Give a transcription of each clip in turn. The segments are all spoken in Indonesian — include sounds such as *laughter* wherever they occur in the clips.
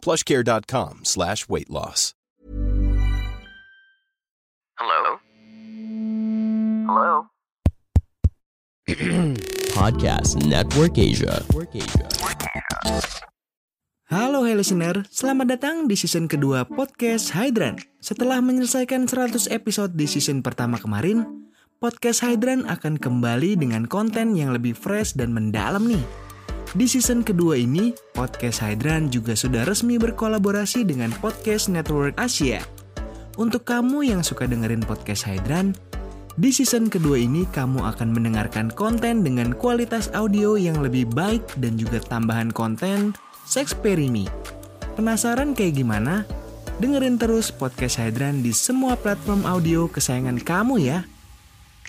plushcare.com slash weight loss. Hello? Hello? *clears throat* Podcast Network Asia. Halo hey listener, selamat datang di season kedua podcast Hydran. Setelah menyelesaikan 100 episode di season pertama kemarin, podcast Hydran akan kembali dengan konten yang lebih fresh dan mendalam nih. Di season kedua ini, podcast Hydran juga sudah resmi berkolaborasi dengan Podcast Network Asia. Untuk kamu yang suka dengerin podcast Hydran, di season kedua ini kamu akan mendengarkan konten dengan kualitas audio yang lebih baik dan juga tambahan konten Sexperimi. Penasaran kayak gimana? Dengerin terus podcast Hydran di semua platform audio kesayangan kamu ya.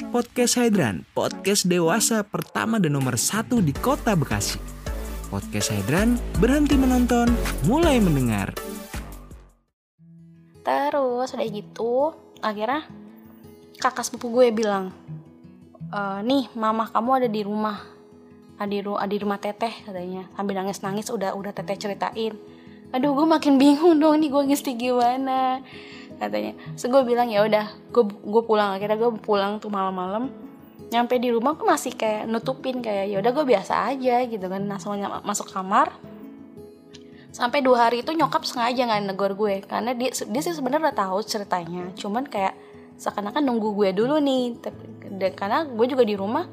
Podcast Hydran, podcast dewasa pertama dan nomor satu di kota Bekasi. Podcast Hydran, berhenti menonton, mulai mendengar. Terus udah gitu, akhirnya kakak sepupu gue bilang, e, nih mama kamu ada di rumah, ada di, di rumah teteh katanya. Sambil nangis-nangis udah udah teteh ceritain. Aduh gue makin bingung dong nih gue ngesti gimana katanya. So gue bilang ya udah, gue gue pulang akhirnya gue pulang tuh malam-malam. Nyampe di rumah gue masih kayak nutupin kayak ya udah gue biasa aja gitu kan. Langsung nyam- masuk kamar sampai dua hari itu nyokap sengaja nggak negor gue karena dia dia sih sebenarnya udah tahu ceritanya. Cuman kayak seakan-akan nunggu gue dulu nih tapi karena gue juga di rumah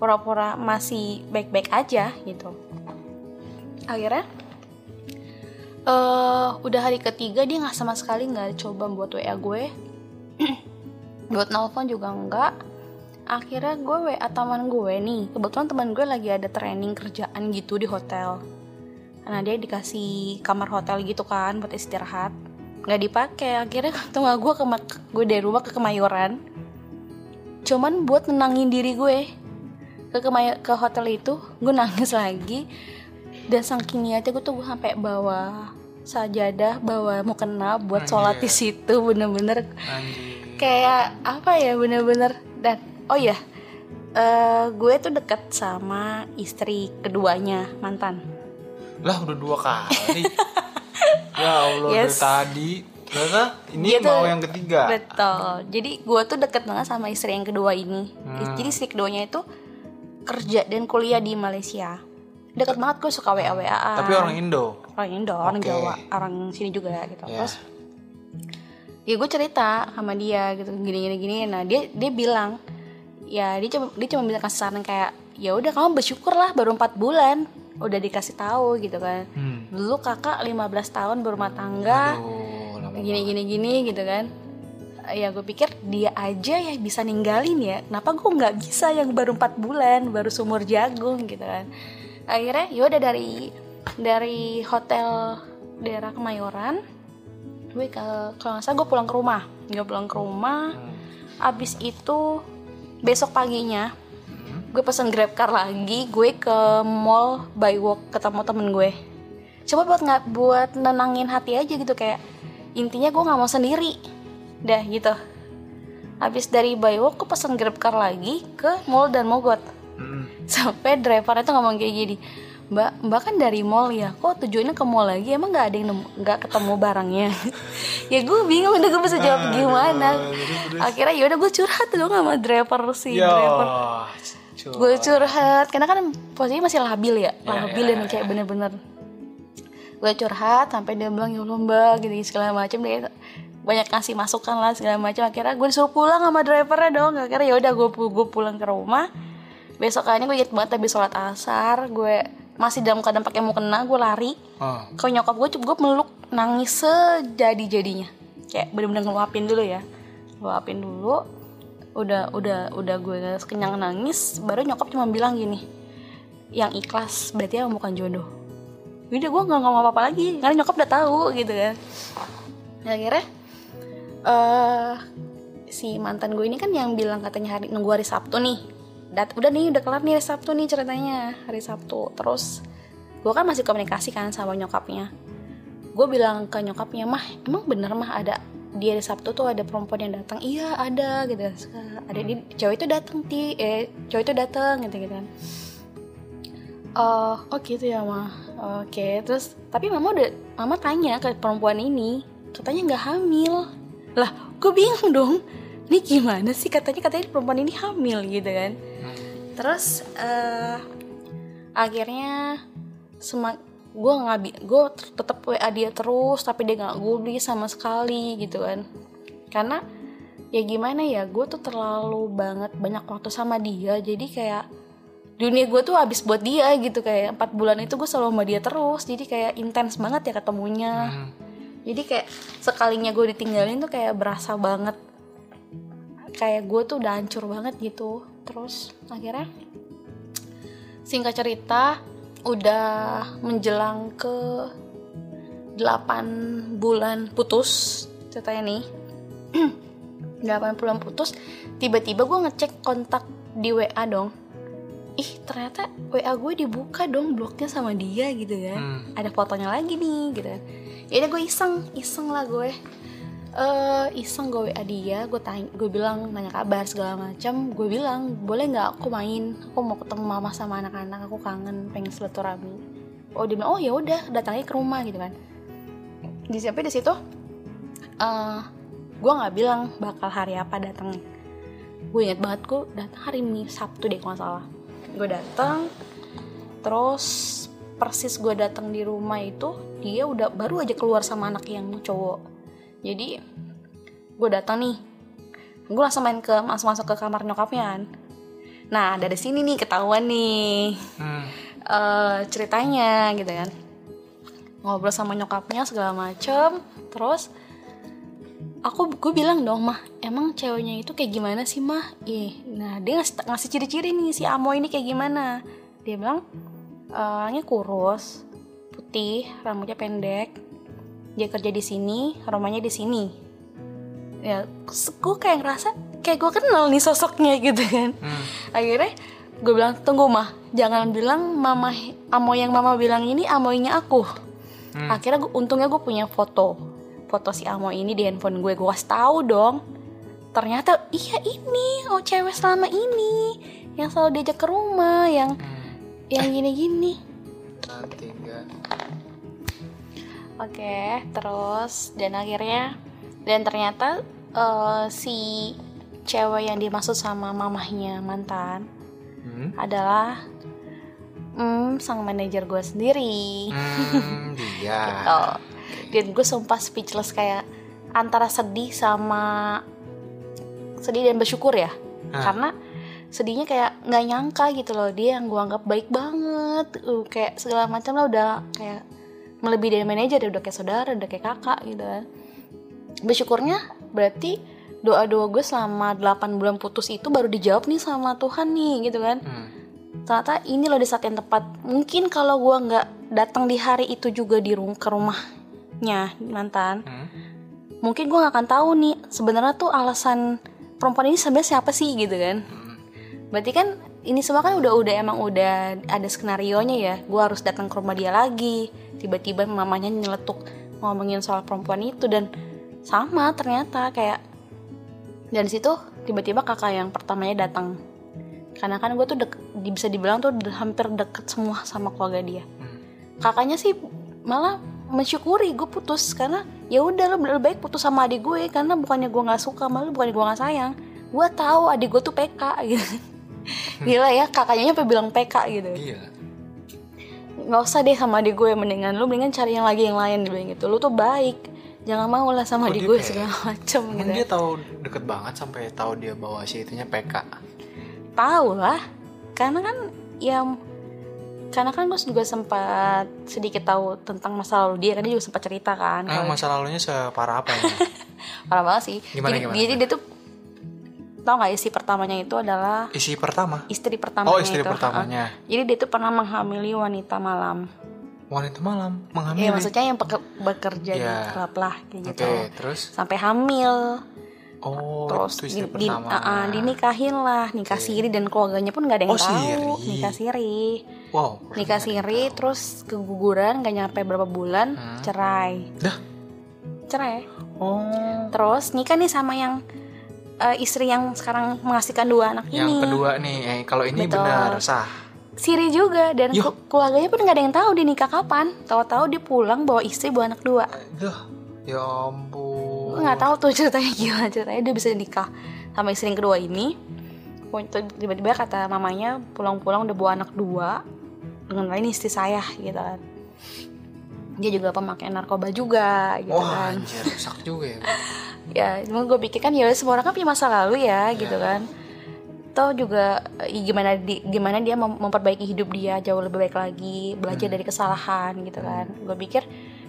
pura-pura masih baik-baik aja gitu. Akhirnya eh udah hari ketiga dia nggak sama sekali nggak coba buat wa gue. *clears throat* Buat nelfon juga enggak akhirnya gue wa teman gue nih kebetulan teman gue lagi ada training kerjaan gitu di hotel. Nah dia dikasih kamar hotel gitu kan buat istirahat. Nggak dipakai akhirnya tunggu gue ke gue dari rumah ke Kemayoran. Cuman buat nenangin diri gue ke Kemay ke hotel itu gue nangis lagi. Dan saking niatnya gue tuh gue sampai bawa sajadah bawa mukena buat sholat di situ bener-bener. Kayak apa ya bener-bener. Dan oh ya eh, gue tuh deket sama istri keduanya mantan Lah udah dua kali. *laughs* ya Allah Yes. dari tadi. Ternyata ini Dia tuh- mau yang ketiga. Betul. Jadi gue tuh deket banget sama istri yang kedua ini. Hmm. Jadi istri keduanya itu kerja dan kuliah di Malaysia. Deket banget gue suka WA WA. Tapi orang Indo. orang Indo, orang Oke. Jawa, orang sini juga gitu. Ya. Terus ya gue cerita sama dia gitu gini gini gini. Nah dia dia bilang ya dia cuma dia cuma bilang kasih saran kayak ya udah kamu bersyukur lah baru empat bulan udah dikasih tahu gitu kan. Hmm. Dulu kakak 15 tahun berumah tangga Aduh, lama gini gini gini gitu kan. Ya gue pikir dia aja ya bisa ninggalin ya. Kenapa gue nggak bisa yang baru empat bulan baru sumur jagung gitu kan. Akhirnya yaudah dari dari hotel daerah Kemayoran gue ke kalau nggak salah gue pulang ke rumah. Gue pulang ke rumah. Abis itu besok paginya gue pesen grab car lagi gue ke mall by walk ketemu temen gue. Coba buat nggak buat nenangin hati aja gitu kayak intinya gue nggak mau sendiri. Dah gitu. Habis dari by walk gue pesen grab car lagi ke mall dan mogot. Hmm. sampai drivernya tuh ngomong kayak gini mbak mbak kan dari mall ya. Kok tujuannya ke mall lagi? Emang nggak ada yang nggak ketemu barangnya? *laughs* Ya gue bingung udah gue bisa jawab gimana. akhirnya yaudah gue curhat dong sama driver si Ya. driver. gue curhat karena kan posisinya masih labil ya. Labil ya, dan kayak bener-bener. Gue curhat sampai dia bilang ya Allah mbak gini segala macam dia banyak ngasih masukan lah segala macam akhirnya gue disuruh pulang sama drivernya dong. Akhirnya ya udah gue gue pulang ke rumah. Besokannya gue inget banget habis sholat asar gue masih dalam keadaan pakai mukena gue lari. Ah. kalau nyokap gue gue meluk nangis sejadi jadinya kayak bener-bener ngeluapin dulu ya. Ngeluapin dulu. Udah udah udah gue kenyang nangis baru nyokap cuma bilang gini yang ikhlas berarti yang bukan jodoh. Udah gue nggak ngomong apa apa lagi karena nyokap udah tahu gitu kan. Nah, akhirnya eh si mantan gue ini kan yang bilang katanya hari nunggu hari Sabtu nih Dat, udah nih udah kelar nih hari Sabtu nih ceritanya hari Sabtu. Terus gue kan masih komunikasi kan sama nyokapnya. Gue bilang ke nyokapnya mah emang bener mah ada di hari Sabtu tuh ada perempuan yang datang? Iya ada gitu. Ada di cowok itu datang ti. Eh cowok itu datang gitu gitu kan. Oh oh gitu ya mah oke. Terus tapi mama udah mama tanya ke perempuan ini katanya nggak hamil. Lah gue bingung dong ini gimana sih? Katanya katanya perempuan ini hamil gitu kan? Terus eh akhirnya semak gue nggak gue tetap wa dia terus tapi dia nggak gubris sama sekali gitu kan. Karena ya gimana ya gue tuh terlalu banget banyak waktu sama dia. Jadi kayak dunia gue tuh habis buat dia gitu. Kayak empat bulan itu gue selalu sama dia terus. Jadi kayak intens banget ya ketemunya. Jadi kayak sekalinya gue ditinggalin tuh kayak berasa banget kayak gue tuh udah hancur banget gitu. Terus akhirnya singkat cerita udah menjelang ke 8 bulan putus ceritanya nih. *clears throat* 8 bulan putus tiba-tiba gue ngecek kontak di WA dong. Ih ternyata WA gue dibuka dong bloknya sama dia gitu kan Hmm. ada fotonya lagi nih gitu kan ya gue iseng iseng lah gue eh iseng gue WA dia gue tanya gue bilang nanya kabar segala macam gue bilang boleh nggak aku main? Aku mau ketemu mama sama anak-anak aku kangen pengen silaturahmi. Oh dia bilang oh ya udah datangnya ke rumah gitu kan. Di sampai di situ? Eh gue nggak bilang bakal hari apa datangnya. Gue inget banget gue datang hari Mi Sabtu deh kalau salah. Gue datang terus persis gue datang di rumah itu dia udah baru aja keluar sama anak yang cowok jadi gue datang nih. Gue langsung main ke langsung masuk ke kamar nyokapnya kan. Nah dari sini nih ketahuan nih. Hmm. eh, ceritanya gitu kan. Ngobrol sama nyokapnya segala macem terus aku gue bilang dong mah emang ceweknya itu kayak gimana sih mah? Ih nah dia ngasih, ngasih ciri-ciri nih si Amo ini kayak gimana. Dia bilang eh, orangnya kurus putih rambutnya pendek dia kerja di sini rumahnya di sini. Ya gue kayak ngerasa kayak gue kenal nih sosoknya gitu kan. Hmm. akhirnya gue bilang tunggu mah jangan bilang mama amo yang mama bilang ini amoinya aku. Hmm. akhirnya gua, untungnya gue punya foto. Foto si amo ini di handphone gue. Gue kasih tahu dong. Ternyata iya ini oh cewek selama ini yang selalu diajak ke rumah yang yang gini-gini. Nanti Oke, terus dan akhirnya dan ternyata eh, si cewek yang dimaksud sama mamahnya mantan Hmm. adalah mm, sang manajer gue sendiri. Hmm, dia. *laughs* Gitu. Dan gue sumpah speechless kayak antara sedih sama sedih dan bersyukur ya, Ah. karena sedihnya kayak nggak nyangka gitu loh dia yang gue anggap baik banget, uh, kayak segala macam lah udah kayak melebihi dari manajer ya udah kayak saudara, udah kayak kakak gitu kan. Bersyukurnya berarti doa-doa gue selama 8 bulan putus itu baru dijawab nih sama Tuhan nih gitu kan Hmm. ternyata ini loh di saat yang tepat mungkin kalau gue nggak datang di hari itu juga di rum ke rumahnya mantan Hmm. mungkin gue nggak akan tahu nih sebenarnya tuh alasan perempuan ini sebenarnya siapa sih gitu kan berarti kan ini semua kan udah udah emang udah ada skenario nya ya. Gue harus datang ke rumah dia lagi. Tiba-tiba mamanya nyeletuk ngomongin soal perempuan itu dan sama ternyata kayak dan situ tiba-tiba kakak yang pertamanya datang. Karena kan gue tuh dek, bisa dibilang tuh hampir deket semua sama keluarga dia. Kakaknya sih malah mensyukuri gue putus karena ya udah lo lebih baik putus sama adik gue karena bukannya gue nggak suka malah bukannya gue nggak sayang. Gue tahu adik gue tuh PK gitu *laughs* gila ya kakaknya sampai bilang PK gitu. Gila. nggak usah deh sama adik gue mendingan lu mendingan cari yang lagi yang lain dia bilang gitu. Lu tuh baik. Jangan mau lah sama Oh, adik gue segala *laughs* macem Emang gitu. dia tahu deket banget sampai tahu dia bawa si itunya PK. tahu lah. Karena kan ya karena kan gue juga sempat sedikit tahu tentang masa lalu dia kan dia juga sempat cerita kan Eh, masa lalunya separah apa ya? *laughs* parah banget sih. Gimana, jadi, gimana, jadi dia tuh tau gak isi pertamanya itu adalah Isi pertama. istri pertamanya Oh, istri itu pertamanya. Jadi dia tuh pernah menghamili wanita malam wanita malam menghamili. Iya maksudnya yang bekerja di Ya. klub lah kayak Oke, gitu. terus Sampai hamil, oh terus itu di, istri di- pertama. uh, uh, dinikahin lah, nikah Oke. siri dan keluarganya pun gak ada yang Oh, tahu. siri. Nikah siri, Wow. nikah siri, tahu. terus keguguran gak nyampe berapa bulan, Hmm. cerai. Dah. Cerai. Oh. Terus nikah nih sama yang eh, istri yang sekarang menghasilkan dua anak Yang ini. kedua nih, eh, kalau ini Betul. benar sah. Siri juga dan ke- keluarganya pun gak ada yang tahu dia nikah kapan. Tahu-tahu dia pulang bawa istri bawa anak dua. Duh, ya ampun. Nggak tahu tuh ceritanya *laughs* gimana ceritanya dia bisa nikah sama istri yang kedua ini. Tiba-tiba kata mamanya pulang-pulang udah bawa anak dua dengan lain istri saya gitu kan. Dia juga pemakai narkoba juga gitu Wah, kan. anjir, rusak juga ya. *laughs* Ya, cuma gue pikir kan ya semua orang kan punya masa lalu ya gitu kan. Toh juga gimana di, gimana dia mem- memperbaiki hidup dia jauh lebih baik lagi, belajar dari kesalahan gitu kan. Gue pikir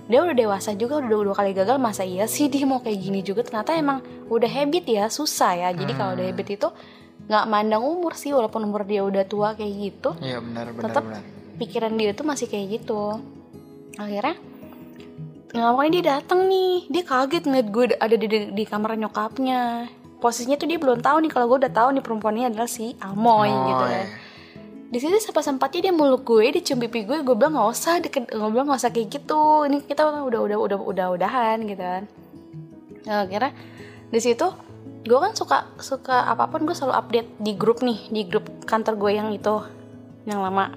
dia udah dewasa juga udah dua kali gagal masa iya sih dia mau kayak gini juga ternyata emang udah habit ya susah ya jadi kalau udah habit itu nggak mandang umur sih walaupun umur dia udah tua kayak gitu benar benar Tetep benar. pikiran dia tuh masih kayak gitu akhirnya nggak makanya dia datang nih? Dia kaget ngeliat gue ada di, di, di kamar nyokapnya. Posisinya tuh dia belum tahu nih kalau gue udah tahu nih perempuan ini adalah si Amoy gitu Oh, kan. Iya. di situ sempat sempatnya dia meluk gue dia cium pipi gue gue bilang nggak usah deket gue bilang nggak usah kayak gitu. Ini kita udah udah udah udah udahan gitu kan. Nah, akhirnya di situ gue kan suka suka apa pun gue selalu update di grup nih di grup kantor gue yang itu yang lama.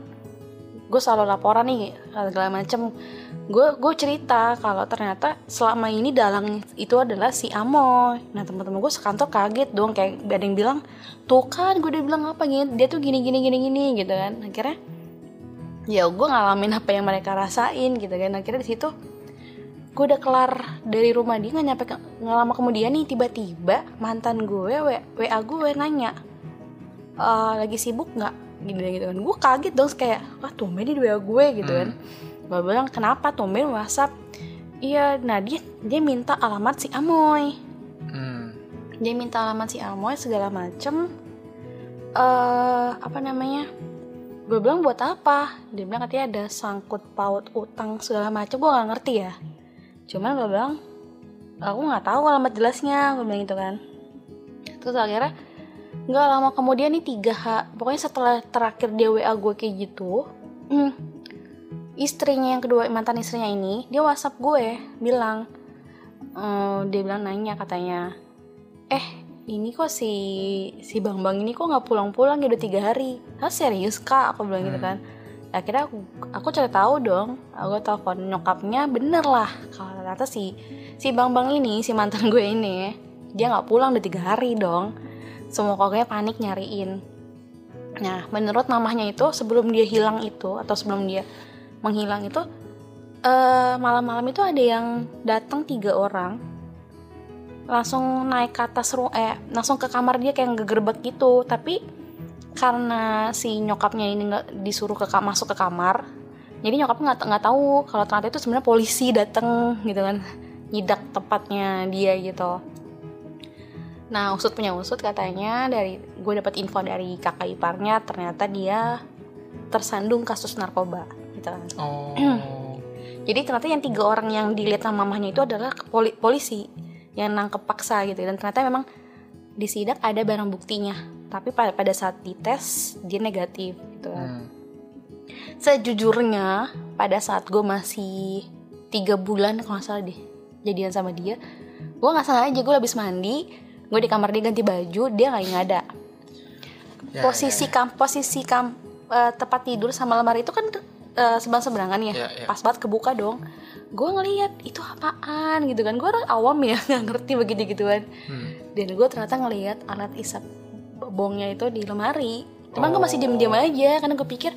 Gue selalu laporan nih segala macem gue gue cerita kalau ternyata selama ini dalang itu adalah si Amoy. Nah teman-teman gue sekantor kaget dong kayak ada yang bilang tuh kan gue udah bilang apa gini dia tuh gini gini gini gini gitu kan. Akhirnya ya gue ngalamin apa yang mereka rasain gitu kan. Akhirnya di situ gue udah kelar dari rumah dia nggak nyampe ke- nggak lama kemudian nih tiba-tiba mantan gue wa, WA gue nanya "Eh, lagi sibuk nggak? Gitu gitu kan. Gue kaget dong kayak wah tumben di WA gue gitu kan gue bilang kenapa tumben WhatsApp? Iya nah dia dia minta alamat si Amoy. Hmm. dia minta alamat si Amoy segala macem. Eh apa namanya? Gue bilang buat apa? Dia bilang katanya ada sangkut paut utang segala macem. Gue gak ngerti ya. Cuman gue bilang aku nggak tahu alamat jelasnya gue bilang gitu kan. Terus akhirnya nggak lama kemudian nih tiga ha pokoknya setelah terakhir dia wa gue kayak gitu hmm, istrinya yang kedua mantan istrinya ini dia whatsapp gue bilang eh, dia bilang nanya katanya eh ini kok si si bang bang ini kok nggak pulang pulang udah tiga hari. Ah serius kak? Aku bilang gitu kan. Akhirnya aku aku cari tahu dong aku telepon nyokapnya bener lah kalau ternyata si si bang bang ini si mantan gue ini dia nggak pulang udah tiga hari dong. Semua keluarganya panik nyariin. Nah menurut mamahnya itu sebelum dia hilang itu atau sebelum dia menghilang itu eh, malam-malam itu ada yang datang tiga orang langsung naik ke atas ru eh langsung ke kamar dia kayak ngegerbek gitu. Tapi karena si nyokapnya ini nggak disuruh ke masuk ke kamar jadi nyokapnya nggak nggak tahu kalau ternyata itu sebenarnya polisi datang gitu kan. Nyidak tempatnya dia gitu. Nah usut punya usut katanya dari gue dapat info dari kakak iparnya ternyata dia tersandung kasus narkoba gitu kan Oh. *clears throat* jadi ternyata yang tiga orang yang dilihat sama mamahnya itu adalah poli- polisi yang nangkep paksa gitu dan ternyata memang di sidak ada barang buktinya tapi pada pada saat dites dia negatif gitu kan. Hmm. Sejujurnya pada saat gue masih tiga bulan kalau nggak salah deh jadian sama dia, gue nggak salah aja gue habis mandi, gue di kamar dia ganti baju, dia nggak ada. Ya, posisi ya, ya. kam posisi kam eh, tempat tidur sama lemari itu kan eh, seberang seberangan ya, Ya, ya. pas banget kebuka dong. Gue ngeliat itu apaan gitu kan, gue orang awam ya *laughs* nggak ngerti begitu gituan. Hmm. Dan gue ternyata ngeliat alat isap bongnya itu di lemari. Cuman gue masih Oh. diam-diam aja karena gue pikir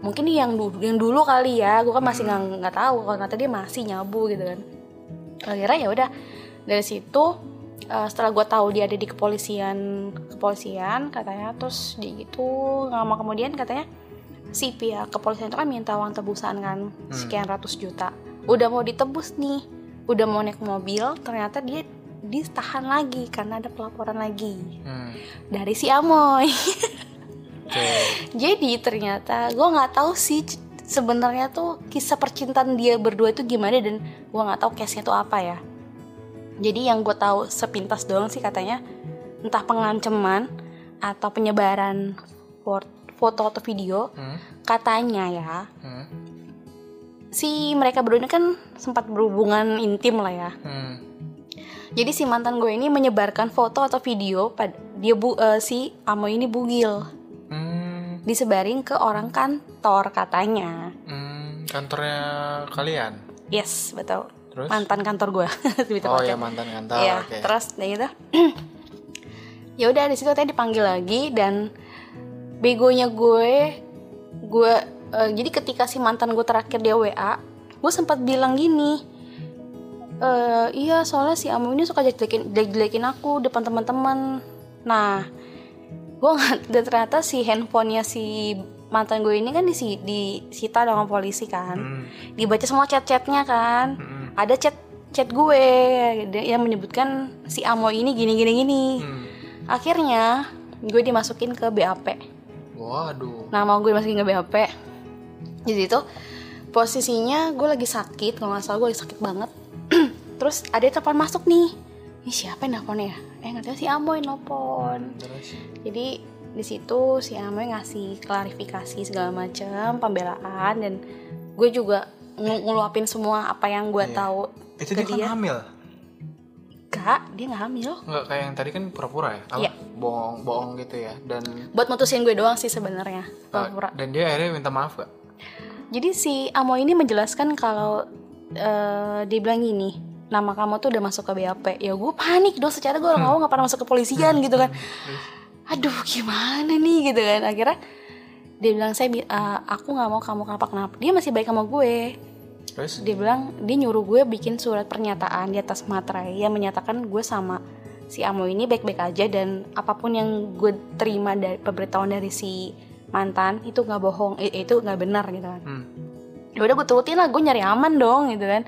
mungkin yang dulu yang dulu kali ya. Gue kan masih nggak Hmm. nggak tahu kalau ternyata dia masih nyabu gitu kan. Akhirnya ya udah dari situ eh, setelah gue tahu dia ada di kepolisian kepolisian katanya terus di gitu nggak lama kemudian katanya si pihak kepolisian itu kan minta uang tebusan kan sekian ratus juta. Udah mau ditebus nih udah mau naik mobil ternyata dia ditahan lagi karena ada pelaporan lagi. Hmm. dari si Amoy. Oke. *laughs* jadi ternyata gue nggak tahu sih sebenarnya tuh kisah percintaan dia berdua itu gimana dan gue nggak tahu case nya tuh apa ya. Jadi yang gue tahu sepintas doang sih katanya entah pengancaman atau penyebaran for- foto atau video Hmm. katanya ya Hmm. si mereka berdua ini kan sempat berhubungan intim lah ya Hmm. jadi si mantan gue ini menyebarkan foto atau video pad dia bu eh, si Amo ini bugil Hmm. disebarin ke orang kantor katanya Hmm. Kantornya kalian? yes betul Terus? mantan kantor gue *laughs* Oh ya mantan kantor. Iya, Oke. terus ya gitu. *clears throat* ya udah di situ tadi dipanggil lagi dan begonya gue gue eh, jadi ketika si mantan gue terakhir dia WA, gue sempat bilang gini. "Eh, iya soalnya si Amu ini suka jelek-jelekin jelek-jelekin aku depan teman-teman. Nah, gue nggak dan ternyata si handphonenya si mantan gue ini kan disi, disita dengan polisi kan Hmm. dibaca semua chat-chatnya kan Hmm. ada chat chat gue yang menyebutkan si Amo ini gini gini gini Hmm. akhirnya gue dimasukin ke BAP Waduh. nama gue dimasukin ke BAP jadi itu posisinya gue lagi sakit kalau nggak salah gue lagi sakit banget *clears throat* terus ada telepon masuk nih ini siapa yang nelfon ya eh nggak tahu si Amo yang nelfon Terus? jadi di situ si Amoy ngasih klarifikasi segala macam pembelaan dan gue juga ngelu- ngeluapin semua apa yang gue Iya. tahu Itu ke dia kan dia. hamil? Gak, dia nggak hamil. Enggak kayak yang tadi kan pura-pura ya? Apa? Iya. Bohong, bohong gitu ya. Dan Buat mutusin gue doang sih sebenarnya. uh, dan dia akhirnya minta maaf gak? Jadi si Amo ini menjelaskan kalau eh, dia bilang gini, nama kamu tuh udah masuk ke BAP. Ya gue panik dong. Secara gue orang awam nggak pernah masuk ke polisian gitu kan. Aduh gimana nih gitu kan. Akhirnya dia bilang saya bi- eh, aku nggak mau kamu kenapa kenapa. Dia masih baik sama gue. Terus? dia bilang dia nyuruh gue bikin surat pernyataan di atas materai yang menyatakan gue sama si Amo ini baik-baik aja dan apa pun yang gue terima dari pemberitahuan dari si mantan itu nggak bohong eh, itu nggak benar gitu kan Hmm. ya udah gue turutin lah gue nyari aman dong gitu kan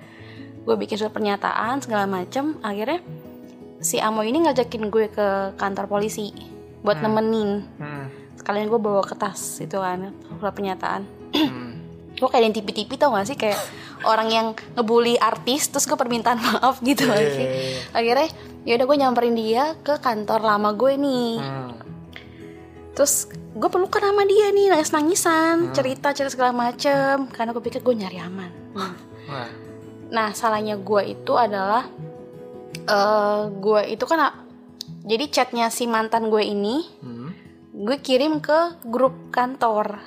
gue bikin surat pernyataan segala macem akhirnya si Amo ini ngajakin gue ke kantor polisi buat nemenin Hmm. sekalian gue bawa kertas itu kan surat pernyataan Hmm. Gue kayak yang tipi-tipi tau gak sih kayak orang yang ngebully artis terus gue permintaan maaf gitu Iya, gak iya, sih iya. akhirnya ya udah gue nyamperin dia ke kantor lama gue nih Hmm. terus gue pelukan sama dia nih nangis Hmm. nangisan cerita cerita segala macem karena gue pikir gue nyari aman nah, nah salahnya gue itu adalah eh gue itu kan jadi chatnya si mantan gue ini Hmm. gue kirim ke grup kantor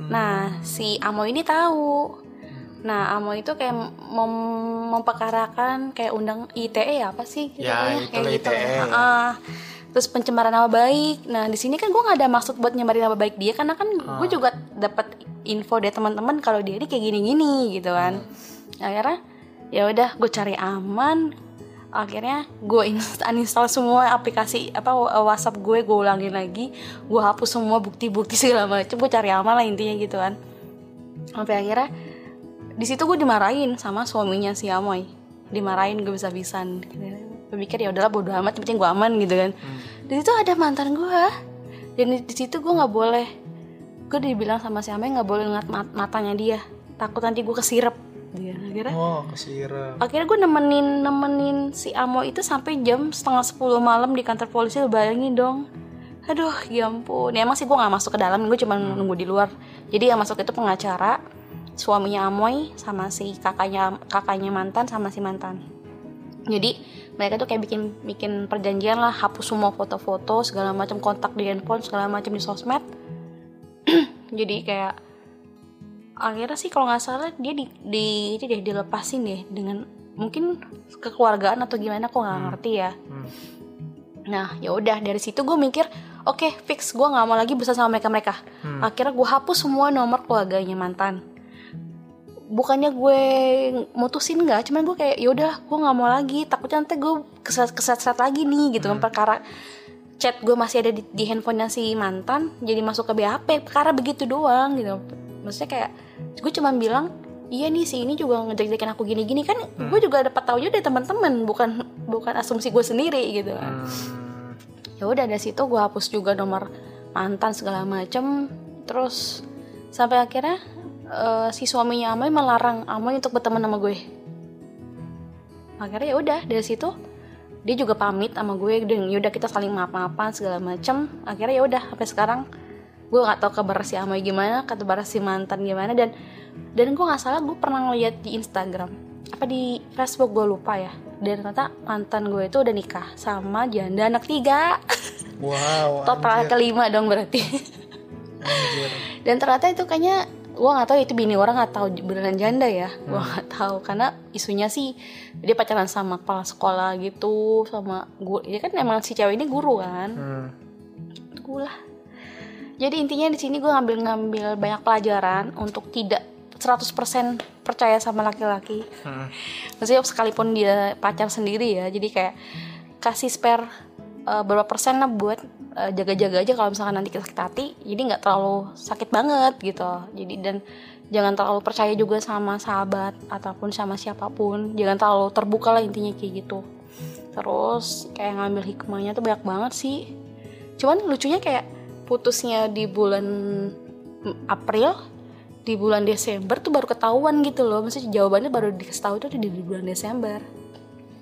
Hmm. Nah, si Amo ini tahu. Nah, Amo itu kayak mem- memperkarakan kayak undang ITE ya apa sih? gitu Ya, ya, itulah ITE. Ah, terus pencemaran nama baik. Nah, di sini kan gue nggak ada maksud buat nyemarin nama baik dia karena kan gue Ah. juga dapat info dari teman-teman kalau dia ini kayak gini-gini gitu kan. Hmm. Akhirnya ya udah gue cari aman. Akhirnya gue inst- *laughs* uninstall semua aplikasi apa WhatsApp gue gue ulangin lagi, gue hapus semua bukti-bukti *laughs* segala macam, gue cari aman lah intinya gitu kan. Sampai akhirnya di situ gue dimarahin sama suaminya si Amoy, dimarahin gue bisa-bisan. Gue pikir ya udahlah bodo amat, penting gue aman gitu kan. Di situ ada mantan gue, dan di, di situ gue nggak boleh, gue dibilang sama si Amoy nggak boleh ngeliat mat- matanya dia, takut nanti gue kesirep. Dia akhirnya? Oh, kesirap. akhirnya gue nemenin nemenin si Amo itu sampai jam setengah 10 malam di kantor polisi lu bayangin dong. Aduh ya ampun. Ya emang sih gue nggak masuk ke dalam gue cuma nunggu di luar. Jadi yang masuk itu pengacara suaminya Amoy sama si kakaknya kakaknya mantan sama si mantan. Jadi mereka tuh kayak bikin bikin perjanjian lah hapus semua foto-foto segala macam kontak di handphone segala macam di sosmed. *clears throat* Jadi kayak akhirnya sih kalau nggak salah dia di, di ini deh dilepasin deh dengan mungkin kekeluargaan atau gimana aku nggak ngerti ya. Hmm. nah ya udah dari situ gue mikir oke fix gue nggak mau lagi bersama sama mereka mereka Hmm. akhirnya gue hapus semua nomor keluarganya mantan. Bukannya gue mutusin nggak cuman gue kayak yaudah gue nggak mau lagi takutnya nanti gue kesat kesat lagi nih gitu kan perkara chat gue masih ada di, di handphonenya si mantan jadi masuk ke BHP perkara begitu doang gitu maksudnya kayak gue cuman bilang iya nih si ini juga ngejek-jekin aku gini-gini. Kan gue juga dapat tahu juga dari teman-teman bukan bukan asumsi gue sendiri gitu kan. Hmm. ya udah dari situ gue hapus juga nomor mantan segala macem. Terus sampai akhirnya eh, si suaminya Amoy melarang Amoy untuk berteman sama gue. Akhirnya ya udah dari situ dia juga pamit sama gue dan yaudah kita saling maaf maafan segala macem. Akhirnya ya udah sampai sekarang gue nggak tahu kabar si Amoy gimana kabar si mantan gimana dan dan gue nggak salah gue pernah ngeliat di Instagram apa di Facebook gue lupa ya. Dan ternyata mantan gue itu udah nikah sama janda anak tiga. *laughs* Wow. total anjir, kelima dong berarti. Anjir. *laughs* dan ternyata itu kayaknya gue nggak tahu itu bini orang nggak tahu beneran janda ya. Gue nggak tahu karena isunya sih dia pacaran sama kepala sekolah gitu sama gue ya kan emang si cewek ini guru kan? Hmm. gue lah jadi intinya di sini gue ngambil ngambil banyak pelajaran untuk tidak 100% percaya sama laki-laki. Hmm. maksudnya sekalipun dia pacar sendiri ya jadi kayak kasih spare eh, berapa persen lah buat eh, jaga-jaga aja kalau misalkan nanti kita sakit hati jadi nggak terlalu sakit banget gitu. Jadi dan jangan terlalu percaya juga sama sahabat ataupun sama siapa pun. Jangan terlalu terbuka lah intinya kayak gitu. Terus kayak ngambil hikmahnya tuh banyak banget sih. Cuman lucunya kayak putusnya di bulan April di bulan Desember tuh baru ketahuan gitu loh. Maksudnya jawabannya baru dikasih tahu itu di di bulan Desember.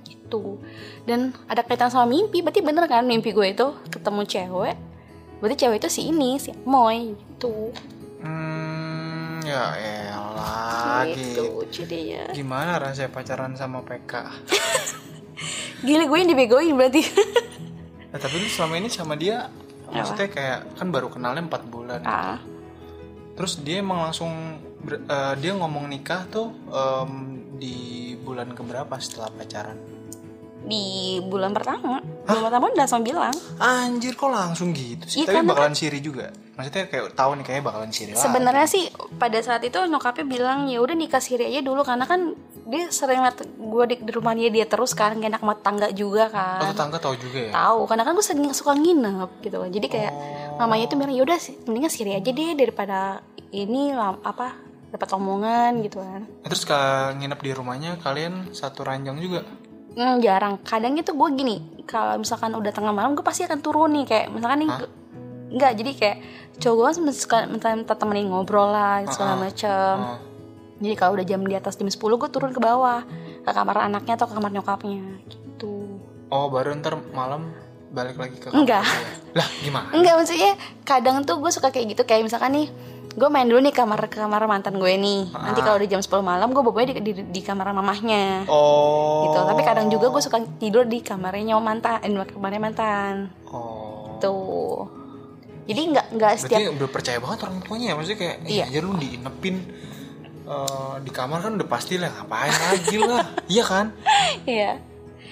Gitu. Dan ada kaitan sama mimpi berarti bener kan mimpi gue itu? Ketemu cewek berarti cewek itu si ini si Moy gitu. Hmm, ya elah gitu gitu. jadinya. Gimana rasanya pacaran sama PK? *laughs* gila gue yang dibegoin berarti. Nah, tapi lu selama ini sama dia maksudnya kayak kan baru kenalnya 4 bulan. ah Terus dia emang langsung ber- eh, dia ngomong nikah tuh em, di bulan keberapa setelah pacaran? di bulan pertama bulan pertama udah langsung bilang Anjir kok langsung gitu sih? Iya, Tapi karena bakalan siri juga. Maksudnya kayak tahu nih kayaknya bakalan siri lah. sebenarnya sih pada saat itu nyokapnya bilang ya udah nikah siri aja dulu karena kan dia sering liat gue di, di rumahnya dia terus kan gak enak sama tangga juga Oh, kan tetangga tahu juga ya? tahu karena kan gue sering suka nginep gitu kan. Jadi kayak mamanya tuh bilang ya udah sih mendingan siri aja deh daripada ini apa dapat omongan gitu kan. Nah, Terus kalau nginep di rumahnya kalian satu ranjang juga? Hmm, jarang. Kadang itu gue gini kalau misalkan udah tengah malam gue pasti akan turun nih kayak misalkan nih Enggak, jadi kayak cowok gue suka minta, minta temenin ngobrol lah segala macem. Oh. Jadi kalau udah jam di atas jam 10 gue turun ke bawah. Ke kamar anaknya atau ke kamar nyokapnya. Gitu. Oh, baru ntar malam balik lagi ke kamar Enggak. Lah, gimana? Enggak maksudnya kadang tuh gue suka kayak gitu. Kayak misalkan nih gue main dulu nih kamar ke kamar mantan gue nih. Nanti kalau udah jam 10 malam gue bobanya di, di, di kamar mamahnya. Oh. gitu. Tapi kadang juga gue suka tidur di kamarnya mantan Eh kamarnya mantan. Oh. Tuh Jadi nggak nggak setiap Berarti udah percaya banget orang tuanya ya? Maksudnya kayak Iya Iya. aja lu diinepin eh, Di kamar kan udah pasti lah Ngapain lagi lah. *laughs* Iya kan? Iya.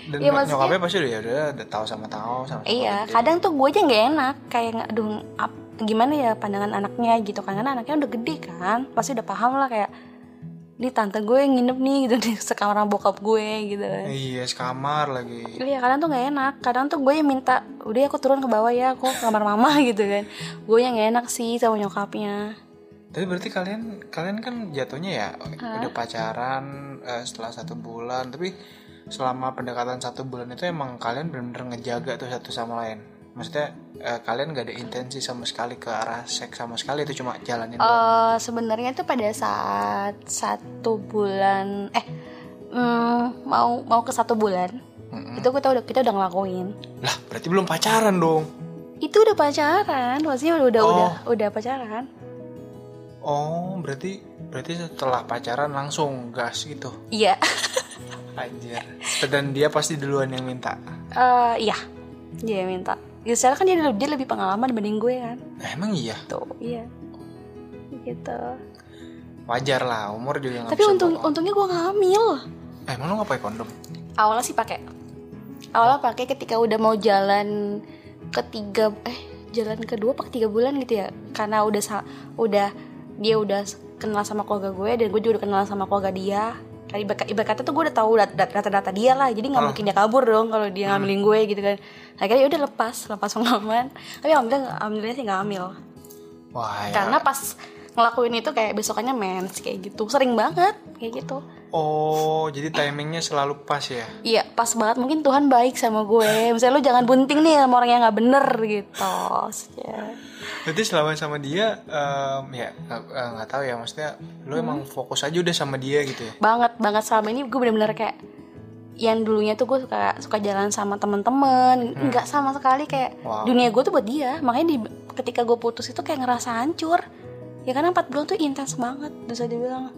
Dan Iya, maksudnya- nyokapnya pasti udah ya udah udah tahu sama tahu sama Iya, kadang tuh gue aja nggak enak, kayak nggak, aduh, ap- gimana ya pandangan anaknya gitu kan, karena anaknya udah gede kan, pasti udah paham lah kayak, di tante gue yang nginep nih *laughs* gitu di sekamar sama bokap gue gitu kan. Iya sekamar lagi. Iya, kadang tuh nggak enak, kadang tuh gue yang minta, udah ya aku turun ke bawah ya, aku ke kamar mama *laughs* gitu kan, gue yang nggak enak sih sama nyokapnya. Tapi berarti kalian kalian kan jatuhnya ya udah pacaran eh, setelah satu bulan tapi selama pendekatan satu bulan itu emang kalian benar-benar ngejaga tuh satu sama lain. Maksudnya eh, kalian gak ada intensi sama sekali ke arah seks sama sekali itu cuma jalanin. Eh sebenarnya tuh pada saat satu bulan, eh mm, mau mau ke satu bulan, Mm-mm. itu kita udah kita udah ngelakuin. Lah berarti belum pacaran dong. itu udah pacaran maksudnya udah udah Oh. udah udah pacaran Oh berarti berarti setelah pacaran langsung gas gitu. iya Anjir. Dan dia pasti duluan yang minta. Eh iya dia yang minta ya secara kan dia, lebih- dia lebih pengalaman dibanding gue kan Nah, emang iya. tuh iya gitu Wajar lah umur juga nggak tapi bisa untung bohong. untungnya gue nggak hamil Eh, emang lu nggak pakai kondom? awalnya sih pakai awalnya pakai ketika udah mau jalan ketiga eh jalan kedua apa ketiga bulan gitu ya karena udah udah dia udah kenal sama keluarga gue dan gue juga udah kenal sama keluarga dia. Kayak ibarat, ibarat kata tuh gue udah tahu dat- dat- data-data dia lah jadi nggak Ah. mungkin dia kabur dong kalau dia ngambilin gue gitu kan. Akhirnya ya udah lepas lepas pengalaman. Tapi alhamdulillah alhamdulillah sih nggak hamil. Wah, ya. karena pas ngelakuin itu kayak besokannya mens kayak gitu. Sering banget kayak gitu. Oh, jadi timingnya selalu pas ya? Iya pas banget. Mungkin Tuhan baik sama gue. Misalnya lu jangan bunting nih sama orang yang gak bener gitu. Berarti selama sama dia em, ya nggak eh, nggak tahu ya. Maksudnya lu emang fokus aja udah sama dia gitu ya. banget banget. Selama ini gue bener-bener kayak yang dulunya tuh gue suka suka jalan sama teman-teman nggak sama sekali kayak Wow. dunia gue tuh buat dia. Makanya di, ketika gue putus itu kayak ngerasa hancur ya karena empat bulan tuh intens banget bisa dibilang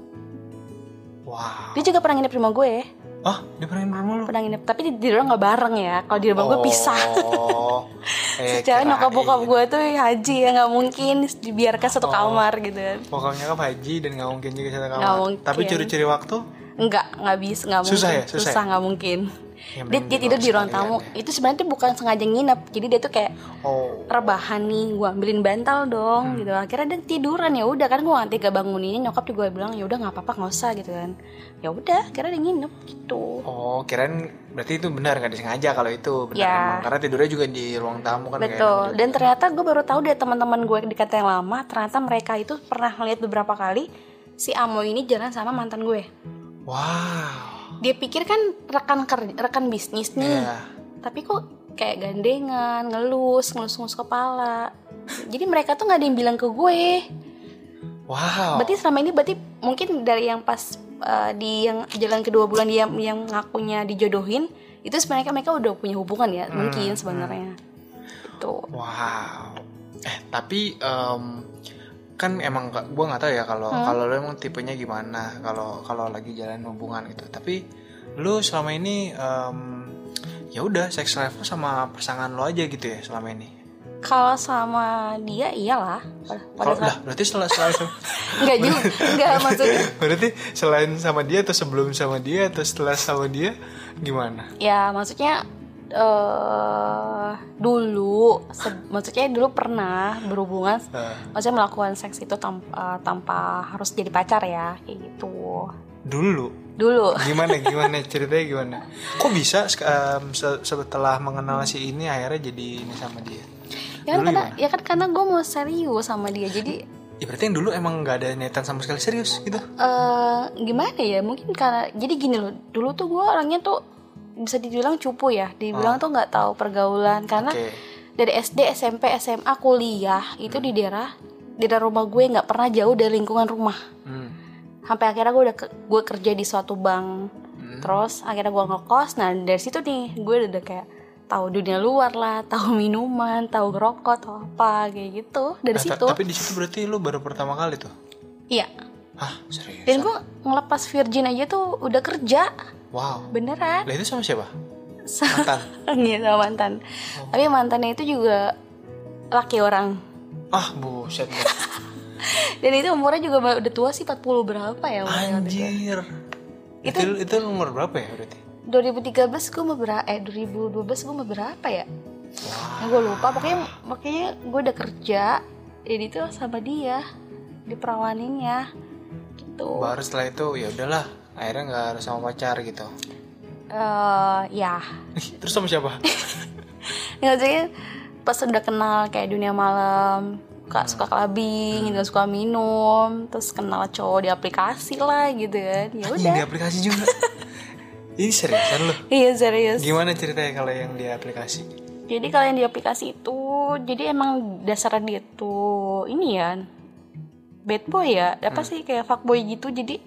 Wow. dia juga pernah nginep di rumah gue Oh, dia pernah di rumah lu? pernah nginep tapi di, di rumah nggak bareng ya kalau di rumah gue pisah Oh. *laughs* Eh, secara nyokap bokap gue tuh haji ya nggak mungkin dibiarkan satu Oh. kamar gitu kan Bokap nyokap haji dan nggak mungkin juga satu kamar. Nggak mungkin. Tapi curi-curi waktu nggak nggak bisa nggak mungkin Susah ya? Susah ya? nggak mungkin Ya, dia, dia tidur di ruang tamu ya. itu sebenarnya tuh bukan sengaja nginep jadi dia tuh kayak Oh. rebahan nih gue ambilin bantal dong Hmm. gitu akhirnya dia tiduran ya udah kan gue nanti gak banguninnya nyokap juga bilang ya udah nggak apa-apa nggak usah gitu kan ya udah akhirnya dia nginep gitu Oh, kirain berarti itu benar nggak disengaja kalau itu benar Ya. emang karena tidurnya juga di ruang tamu kan kayak betul gitu. dan ternyata gue baru tahu dari teman-teman gue di kata yang lama ternyata mereka itu pernah ngeliat beberapa kali si Amo ini jalan sama mantan gue Wow. dia pikir kan rekan rekan bisnis nih Iya. tapi kok kayak gandengan ngelus ngelus-ngelus kepala jadi mereka tuh nggak ada yang bilang ke gue Wow. berarti selama ini berarti mungkin dari yang pas uh, di yang jalan kedua bulan dia yang ngakunya dijodohin itu sebenarnya mereka udah punya hubungan ya Hmm, mungkin sebenarnya itu Wow. Eh tapi em, kan emang gue nggak tahu ya kalau Hmm. kalau lo emang tipenya gimana kalau kalau lagi jalan hubungan gitu. Tapi lu selama ini em, ya udah sex level sama pasangan lo aja gitu ya selama ini. kalau sama dia iyalah Kalau lah berarti setelah selain enggak *laughs* juga enggak maksudnya berarti selain sama dia atau sebelum sama dia atau setelah sama dia gimana? ya maksudnya eh dulu maksudnya dulu pernah berhubungan maksudnya melakukan seks itu tanpa tanpa harus jadi pacar ya kayak gitu dulu dulu gimana *laughs* gimana ceritanya gimana? Kok bisa se- setelah mengenal si ini akhirnya jadi ini sama dia? ya kan Dulu karena gimana? ya kan karena gue mau serius sama dia jadi Ya berarti yang dulu emang nggak ada niatan sama sekali serius gitu. eh gimana ya mungkin karena jadi gini loh dulu tuh gue orangnya tuh bisa dibilang cupu ya dibilang tuh nggak tahu pergaulan karena. Oke. dari SD SMP SMA kuliah itu di daerah daerah rumah gue nggak pernah jauh dari lingkungan rumah Hmm. sampai akhirnya gue udah ke- gue kerja di suatu bank Hmm. terus akhirnya gue ngekos nah dari situ nih gue udah kayak tahu dunia luar lah tahu minuman tahu ngerokok tahu apa kayak gitu dari Nah, situ Tapi di situ berarti lu baru pertama kali tuh. iya Hah, serius? dan gue ngelepas virgin aja tuh udah kerja Wow. beneran Lah itu sama siapa? Mantan. *laughs* Iya sama mantan tapi mantannya itu juga laki orang ah, buset. Bu. *laughs* dan itu umurnya juga udah tua sih 40 berapa ya umurnya waktu itu. Anjir. Itu itu umur berapa ya berarti? 2013 gue mau berapa eh 2012 gue mau berapa ya Nah, gue lupa pokoknya pokoknya gue udah kerja jadi itu sama dia di perawaninnya gitu Baru setelah itu ya udahlah, akhirnya nggak harus sama pacar gitu. eh ya Terus sama siapa? *laughs* nggak sih pas udah kenal kayak dunia malam suka suka clubbing gitu suka minum terus kenal cowok di aplikasi lah gitu kan ya udah di aplikasi juga. *laughs* Ini seriusan lu? iya serius Gimana ceritanya kalau yang di aplikasi? jadi kalian di aplikasi itu jadi emang dasarnya dia tuh ini ya bad boy ya apa sih kayak fuckboy gitu jadi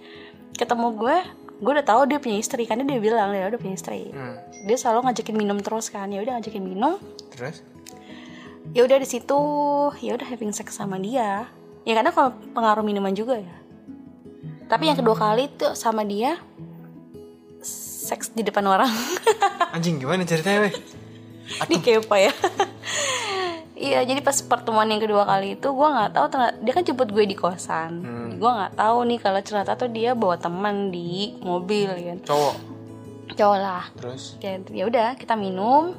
ketemu gue gue udah tahu dia punya istri karena dia bilang dia udah punya istri. Hmm. dia selalu ngajakin minum terus kan? Ya udah ngajakin minum. Terus? ya udah di situ ya udah having sex sama dia. Ya karena kalau pengaruh minuman juga ya. Tapi yang kedua kali tuh sama dia seks di depan orang. *laughs* Anjing gimana ceritanya, weh? ini kepo ya Iya, jadi pas pertemuan yang kedua kali itu gue nggak tahu ternyata dia kan jemput gue di kosan. Hmm. Gue nggak tahu nih kalau ternyata tuh dia bawa teman di mobil kan. Cowok. Cowok lah. Terus? Kayak ya udah kita minum.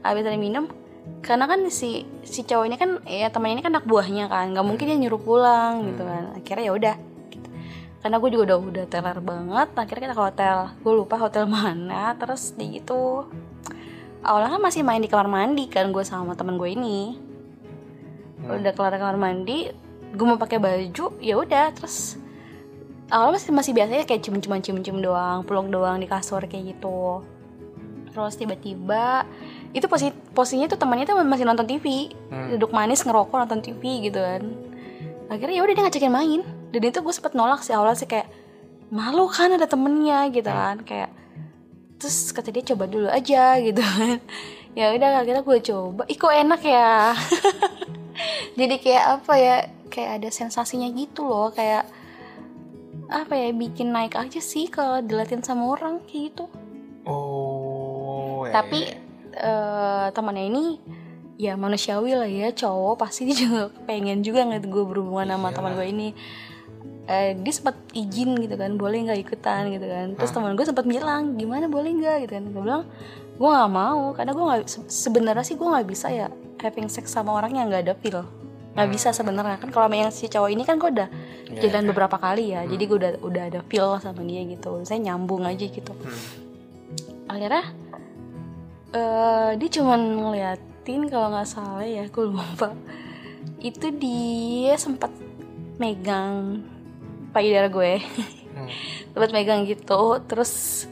Habis dari minum karena kan si si cowok ini kan ya temannya ini kan anak buahnya kan nggak mungkin dia nyuruh pulang gitu kan akhirnya ya udah gitu. karena gue juga udah udah teler banget akhirnya kita ke hotel gue lupa hotel *laughs* mana terus di itu awalnya kan masih main di kamar mandi kan gue sama temen gue ini. Udah kelar kamar mandi gue mau pakai baju ya udah terus awalnya masih masih biasanya kayak cium-ciuman cium-cium doang peluk doang di kasur kayak gitu. Terus tiba-tiba itu posisi posisinya tuh temannya tuh masih nonton TV Hmm. duduk manis ngerokok nonton TV gitu kan. Akhirnya ya udah dia ngajakin main. Dan itu gue sempet nolak sih awalnya sih kayak malu kan ada temennya gitu kan. Kayak terus kata dia coba dulu aja *laughs* gitu. Kan ya udah akhirnya gue coba. Ih kok enak ya? *laughs* Jadi kayak apa ya? Kayak ada sensasinya gitu loh. Kayak apa ya bikin naik aja sih kalau dilatih sama orang kayak gitu. Oh. ya, tapi ya, ya. eh temannya ini ya manusiawi lah ya cowok. Pasti dia juga pengen juga ngeliat gue berhubungan sama Iyalah. teman gue ini eh, dia sempat izin gitu kan boleh nggak ikutan gitu kan. Terus teman gue sempat bilang gimana boleh nggak? gitu kan. Gue bilang gue nggak mau karena gue nggak se- sebenarnya sih gue nggak bisa ya having sex sama orang yang nggak ada feel. Nggak bisa sebenarnya. Kan kalau yang si cowok ini kan gue udah Iya, jalan iya. beberapa kali ya jadi gue udah udah ada feel sama dia gitu. Saya nyambung aja gitu. Hmm. akhirnya eh dia cuman ngeliatin kalau nggak salah ya gue lupa. Itu dia sempat megang payudara gue Hmm. *laughs* sempat megang gitu terus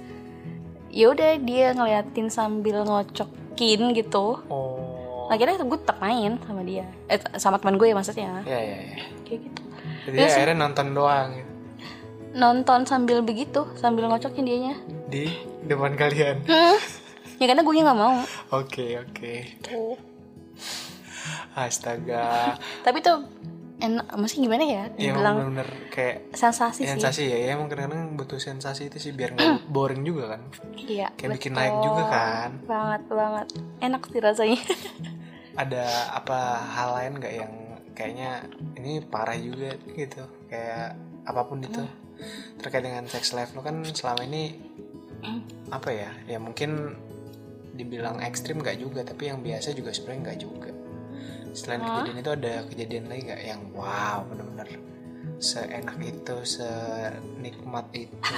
ya udah dia ngeliatin sambil ngocokin gitu Oh. akhirnya gue tetap main sama dia eh sama teman gue ya maksudnya Ya ya ya. kayak gitu Jadi sih. akhirnya nonton doang gitu. nonton sambil begitu sambil ngocokin dianya di depan kalian. ya karena gue nggak mau Oke oke. tuh Astaga. tapi tuh enak maksudnya gimana ya? Ya dibilang emang bener-bener kayak sensasi, sih. sensasi ya, ya emang kadang-kadang butuh sensasi itu sih biar nggak *clears throat* boring juga kan. iya Kayak bikin betul. naik juga kan. banget banget. Enak sih rasanya. *laughs* Ada apa hal lain nggak yang kayaknya ini parah juga gitu? Kayak apa pun itu. Terkait dengan sex life lo kan selama ini apa ya? Ya mungkin dibilang ekstrim nggak juga tapi yang biasa juga sebenarnya nggak juga selain Hah? kejadian itu ada kejadian lagi nggak yang wow bener-bener seenak itu senikmat itu?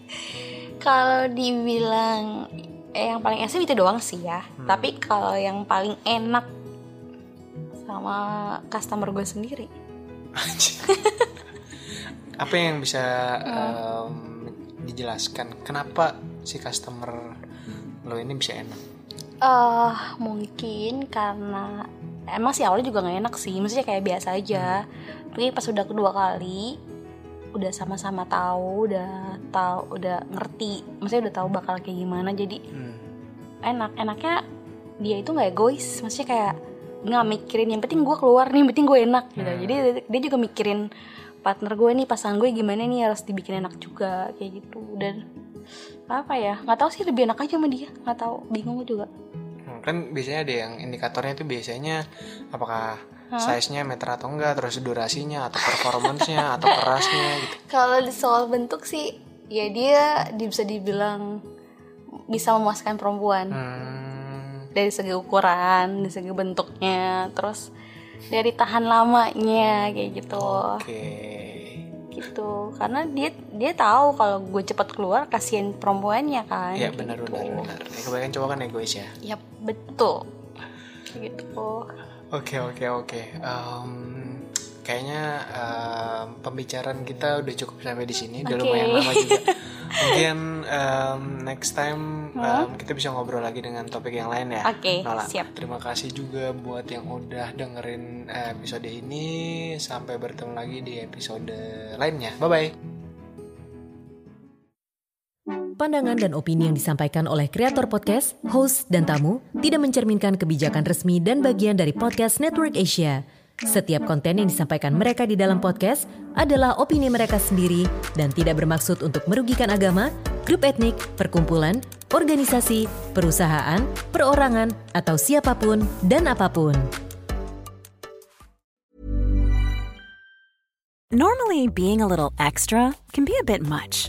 *laughs* Kalau dibilang eh, yang paling ekstrim itu doang sih ya. Hmm. tapi kalau yang paling enak sama customer gue sendiri. *laughs* Apa yang bisa em, dijelaskan kenapa si customer lo ini bisa enak? Eh mungkin karena emang sih awalnya juga nggak enak sih maksudnya kayak biasa aja. Tapi pas udah kedua kali udah sama-sama tahu udah tahu udah ngerti maksudnya udah tahu bakal kayak gimana. Jadi Hmm. enak enaknya dia itu nggak egois. Maksudnya kayak nggak mikirin yang penting gue keluar nih yang penting gue enak gitu. Hmm. jadi dia juga mikirin partner gue nih pasangan gue gimana nih harus dibikin enak juga kayak gitu. Dan apa ya nggak tahu sih lebih enak aja sama dia. Nggak tahu bingung juga kan biasanya ada yang indikatornya itu biasanya apakah size-nya meter atau enggak, terus durasinya atau performance-nya atau kerasnya gitu. *laughs* kalau di soal bentuk sih ya dia di- bisa dibilang bisa memuaskan perempuan Hmm, dari segi ukuran dari segi bentuknya terus dari tahan lamanya kayak gitu Oke. Gitu karena dia dia tahu kalau gue cepat keluar kasihan perempuannya kan Iya kayak benar gitu. benar benar. Ya, kebanyakan cowok kan egois ya. ya betul Kayak gitu Oke oke oke. Em, kayaknya em, pembicaraan kita udah cukup sampai di sini. Udah Oke. lumayan lama juga. *laughs* Mungkin em, next time em, kita bisa ngobrol lagi dengan topik yang lain ya. Oke, Nola. siap. Terima kasih juga buat yang udah dengerin eh, episode ini. Sampai bertemu lagi di episode lainnya. Bye bye. Pandangan dan opini yang disampaikan oleh kreator podcast, host, dan tamu tidak mencerminkan kebijakan resmi dan bagian dari podcast Network Asia. Setiap konten yang disampaikan mereka di dalam podcast adalah opini mereka sendiri dan tidak bermaksud untuk merugikan agama, grup etnik, perkumpulan, organisasi, perusahaan, perorangan, atau siapa pun dan apa pun. Normally, being a little extra can be a bit much,